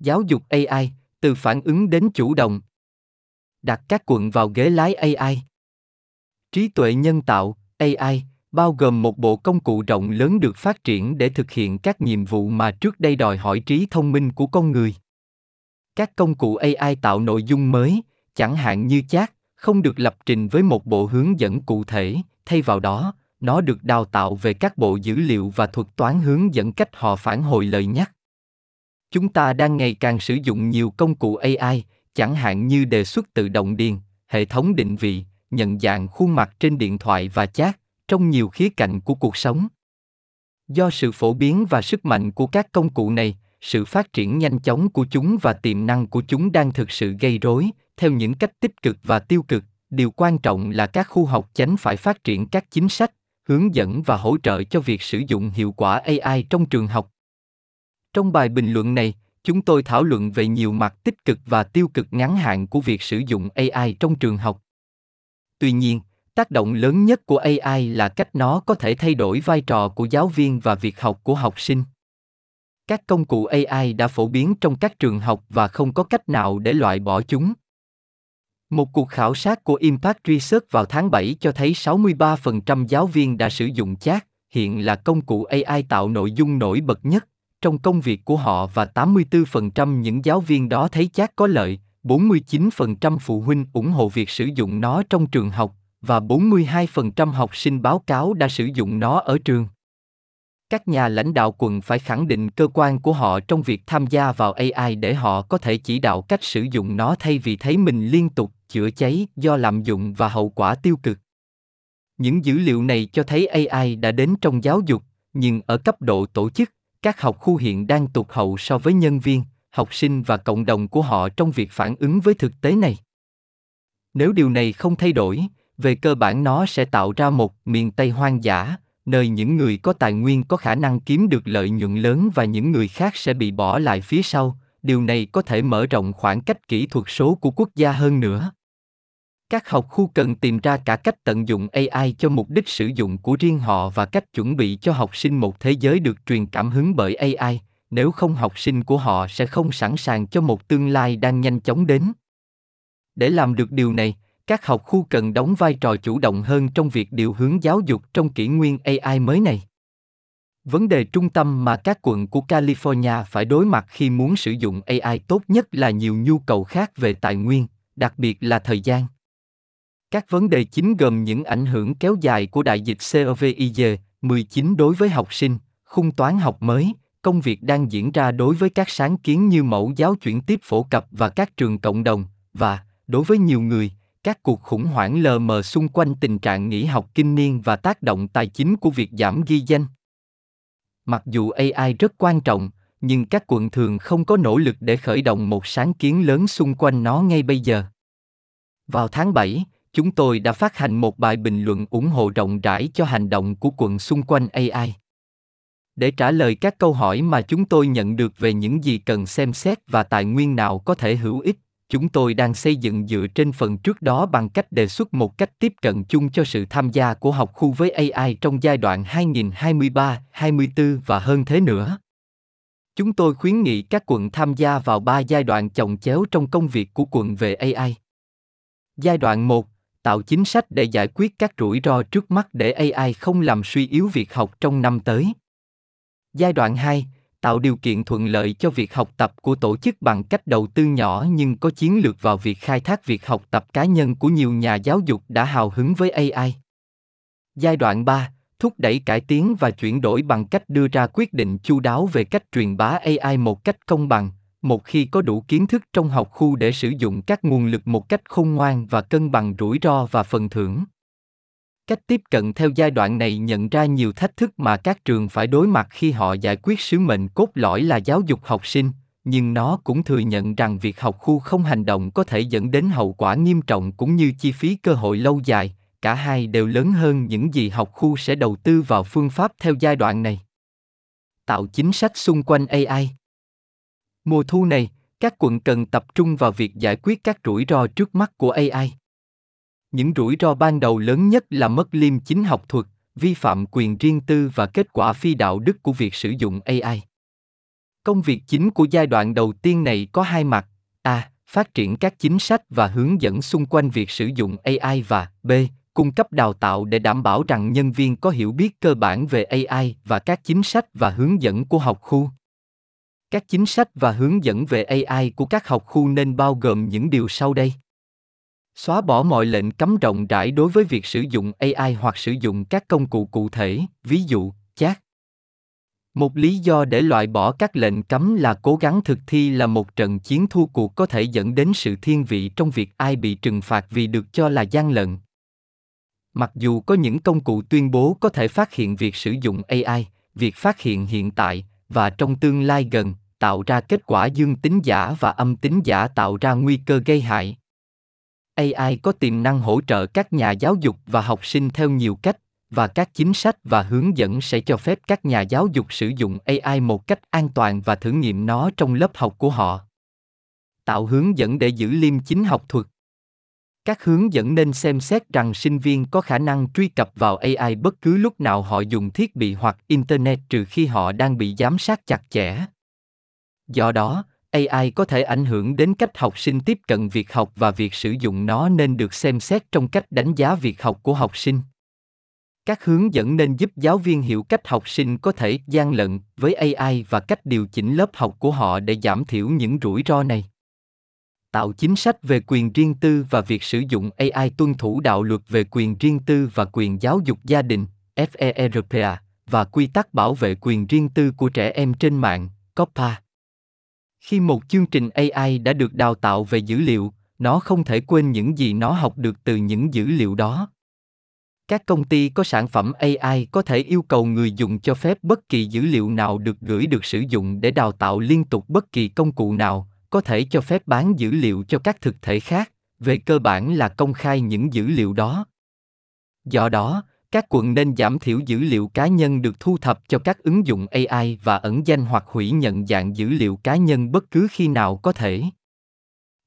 Giáo dục AI, từ phản ứng đến chủ động. Đặt các quận vào ghế lái AI. Trí tuệ nhân tạo, AI, bao gồm một bộ công cụ rộng lớn được phát triển để thực hiện các nhiệm vụ mà trước đây đòi hỏi trí thông minh của con người. Các công cụ AI tạo nội dung mới, chẳng hạn như chat, không được lập trình với một bộ hướng dẫn cụ thể, thay vào đó, nó được đào tạo về các bộ dữ liệu và thuật toán hướng dẫn cách họ phản hồi lời nhắc. Chúng ta đang ngày càng sử dụng nhiều công cụ AI, chẳng hạn như đề xuất tự động điền, hệ thống định vị, nhận dạng khuôn mặt trên điện thoại và chat, trong nhiều khía cạnh của cuộc sống. Do sự phổ biến và sức mạnh của các công cụ này, sự phát triển nhanh chóng của chúng và tiềm năng của chúng đang thực sự gây rối, theo những cách tích cực và tiêu cực. Điều quan trọng là các khu học chánh phải phát triển các chính sách, hướng dẫn và hỗ trợ cho việc sử dụng hiệu quả AI trong trường học. Trong bài bình luận này, chúng tôi thảo luận về nhiều mặt tích cực và tiêu cực ngắn hạn của việc sử dụng AI trong trường học. Tuy nhiên, tác động lớn nhất của AI là cách nó có thể thay đổi vai trò của giáo viên và việc học của học sinh. Các công cụ AI đã phổ biến trong các trường học và không có cách nào để loại bỏ chúng. Một cuộc khảo sát của Impact Research vào tháng 7 cho thấy 63% giáo viên đã sử dụng chat, hiện là công cụ AI tạo nội dung nổi bật nhất trong công việc của họ và 84% những giáo viên đó thấy chat có lợi, 49% phụ huynh ủng hộ việc sử dụng nó trong trường học và 42% học sinh báo cáo đã sử dụng nó ở trường. Các nhà lãnh đạo quận phải khẳng định cơ quan của họ trong việc tham gia vào AI để họ có thể chỉ đạo cách sử dụng nó thay vì thấy mình liên tục chữa cháy do lạm dụng và hậu quả tiêu cực. Những dữ liệu này cho thấy AI đã đến trong giáo dục, nhưng ở cấp độ tổ chức, các học khu hiện đang tụt hậu so với nhân viên, học sinh và cộng đồng của họ trong việc phản ứng với thực tế này. Nếu điều này không thay đổi, về cơ bản nó sẽ tạo ra một miền Tây hoang dã, nơi những người có tài nguyên có khả năng kiếm được lợi nhuận lớn và những người khác sẽ bị bỏ lại phía sau, điều này có thể mở rộng khoảng cách kỹ thuật số của quốc gia hơn nữa. Các học khu cần tìm ra cả cách tận dụng AI cho mục đích sử dụng của riêng họ và cách chuẩn bị cho học sinh một thế giới được truyền cảm hứng bởi AI, nếu không học sinh của họ sẽ không sẵn sàng cho một tương lai đang nhanh chóng đến. Để làm được điều này, các học khu cần đóng vai trò chủ động hơn trong việc điều hướng giáo dục trong kỷ nguyên AI mới này. Vấn đề trung tâm mà các quận của California phải đối mặt khi muốn sử dụng AI tốt nhất là nhiều nhu cầu khác về tài nguyên, đặc biệt là thời gian. Các vấn đề chính gồm những ảnh hưởng kéo dài của đại dịch COVID-19 đối với học sinh, khung toán học mới, công việc đang diễn ra đối với các sáng kiến như mẫu giáo chuyển tiếp phổ cập và các trường cộng đồng, và, đối với nhiều người, các cuộc khủng hoảng lờ mờ xung quanh tình trạng nghỉ học kinh niên và tác động tài chính của việc giảm ghi danh. Mặc dù AI rất quan trọng, nhưng các quận thường không có nỗ lực để khởi động một sáng kiến lớn xung quanh nó ngay bây giờ. Vào tháng 7, chúng tôi đã phát hành một bài bình luận ủng hộ rộng rãi cho hành động của quận xung quanh AI. Để trả lời các câu hỏi mà chúng tôi nhận được về những gì cần xem xét và tài nguyên nào có thể hữu ích, chúng tôi đang xây dựng dựa trên phần trước đó bằng cách đề xuất một cách tiếp cận chung cho sự tham gia của học khu với AI trong giai đoạn 2023-24 và hơn thế nữa. Chúng tôi khuyến nghị các quận tham gia vào ba giai đoạn chồng chéo trong công việc của quận về AI. Giai đoạn 1, tạo chính sách để giải quyết các rủi ro trước mắt để AI không làm suy yếu việc học trong năm tới. Giai đoạn 2, tạo điều kiện thuận lợi cho việc học tập của tổ chức bằng cách đầu tư nhỏ nhưng có chiến lược vào việc khai thác việc học tập cá nhân của nhiều nhà giáo dục đã hào hứng với AI. Giai đoạn 3, thúc đẩy cải tiến và chuyển đổi bằng cách đưa ra quyết định chu đáo về cách truyền bá AI một cách công bằng, một khi có đủ kiến thức trong học khu để sử dụng các nguồn lực một cách khôn ngoan và cân bằng rủi ro và phần thưởng. Cách tiếp cận theo giai đoạn này nhận ra nhiều thách thức mà các trường phải đối mặt khi họ giải quyết sứ mệnh cốt lõi là giáo dục học sinh, nhưng nó cũng thừa nhận rằng việc học khu không hành động có thể dẫn đến hậu quả nghiêm trọng cũng như chi phí cơ hội lâu dài, cả hai đều lớn hơn những gì học khu sẽ đầu tư vào phương pháp theo giai đoạn này. Tạo chính sách xung quanh ai mùa thu này các quận cần tập trung vào việc giải quyết các rủi ro trước mắt của ai những rủi ro ban đầu lớn nhất là mất liêm chính học thuật, vi phạm quyền riêng tư và kết quả phi đạo đức của việc sử dụng AI. Công việc chính của giai đoạn đầu tiên này có hai mặt. A. Phát triển các chính sách và hướng dẫn xung quanh việc sử dụng AI và B. Cung cấp đào tạo để đảm bảo rằng nhân viên có hiểu biết cơ bản về AI và các chính sách và hướng dẫn của học khu. Các chính sách và hướng dẫn về AI của các học khu nên bao gồm những điều sau đây. Xóa bỏ mọi lệnh cấm rộng rãi đối với việc sử dụng AI hoặc sử dụng các công cụ cụ thể, ví dụ, chat. Một lý do để loại bỏ các lệnh cấm là cố gắng thực thi là một trận chiến thua cuộc có thể dẫn đến sự thiên vị trong việc ai bị trừng phạt vì được cho là gian lận. Mặc dù có những công cụ tuyên bố có thể phát hiện việc sử dụng AI, việc phát hiện hiện tại và trong tương lai gần tạo ra kết quả dương tính giả và âm tính giả tạo ra nguy cơ gây hại. AI có tiềm năng hỗ trợ các nhà giáo dục và học sinh theo nhiều cách, và các chính sách và hướng dẫn sẽ cho phép các nhà giáo dục sử dụng AI một cách an toàn và thử nghiệm nó trong lớp học của họ. Tạo hướng dẫn để giữ liêm chính học thuật. Các hướng dẫn nên xem xét rằng sinh viên có khả năng truy cập vào AI bất cứ lúc nào họ dùng thiết bị hoặc internet trừ khi họ đang bị giám sát chặt chẽ. Do đó, AI có thể ảnh hưởng đến cách học sinh tiếp cận việc học và việc sử dụng nó nên được xem xét trong cách đánh giá việc học của học sinh. Các hướng dẫn nên giúp giáo viên hiểu cách học sinh có thể gian lận với AI và cách điều chỉnh lớp học của họ để giảm thiểu những rủi ro này. Tạo chính sách về quyền riêng tư và việc sử dụng AI tuân thủ đạo luật về quyền riêng tư và quyền giáo dục gia đình, FERPA, và quy tắc bảo vệ quyền riêng tư của trẻ em trên mạng, COPPA. Khi một chương trình AI đã được đào tạo về dữ liệu, nó không thể quên những gì nó học được từ những dữ liệu đó. Các công ty có sản phẩm AI có thể yêu cầu người dùng cho phép bất kỳ dữ liệu nào được gửi được sử dụng để đào tạo liên tục bất kỳ công cụ nào, có thể cho phép bán dữ liệu cho các thực thể khác, về cơ bản là công khai những dữ liệu đó. Do đó, các quận nên giảm thiểu dữ liệu cá nhân được thu thập cho các ứng dụng AI và ẩn danh hoặc hủy nhận dạng dữ liệu cá nhân bất cứ khi nào có thể.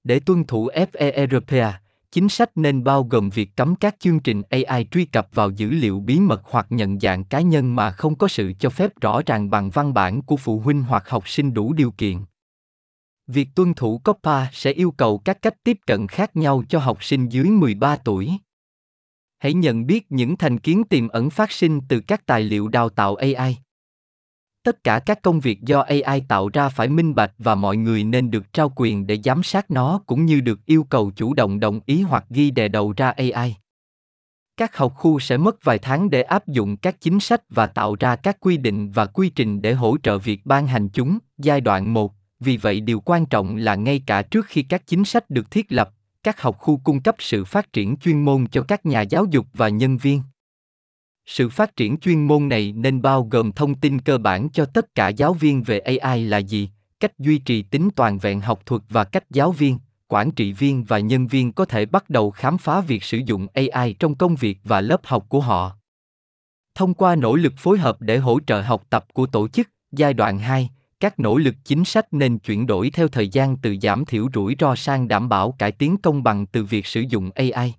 Để tuân thủ FERPA, chính sách nên bao gồm việc cấm các chương trình AI truy cập vào dữ liệu bí mật hoặc nhận dạng cá nhân mà không có sự cho phép rõ ràng bằng văn bản của phụ huynh hoặc học sinh đủ điều kiện. Việc tuân thủ COPPA sẽ yêu cầu các cách tiếp cận khác nhau cho học sinh dưới 13 tuổi. Hãy nhận biết những thành kiến tiềm ẩn phát sinh từ các tài liệu đào tạo AI. Tất cả các công việc do AI tạo ra phải minh bạch và mọi người nên được trao quyền để giám sát nó cũng như được yêu cầu chủ động đồng ý hoặc ghi đề đầu ra AI. Các học khu sẽ mất vài tháng để áp dụng các chính sách và tạo ra các quy định và quy trình để hỗ trợ việc ban hành chúng, giai đoạn 1. Vì vậy điều quan trọng là ngay cả trước khi các chính sách được thiết lập, các học khu cung cấp sự phát triển chuyên môn cho các nhà giáo dục và nhân viên. Sự phát triển chuyên môn này nên bao gồm thông tin cơ bản cho tất cả giáo viên về ai là gì cách duy trì tính toàn vẹn học thuật và cách giáo viên quản trị viên và nhân viên có thể bắt đầu khám phá việc sử dụng ai trong công việc và lớp học của họ. Thông qua nỗ lực phối hợp để hỗ trợ học tập của tổ chức giai đoạn 2, các nỗ lực chính sách nên chuyển đổi theo thời gian từ giảm thiểu rủi ro sang đảm bảo cải tiến công bằng từ việc sử dụng AI.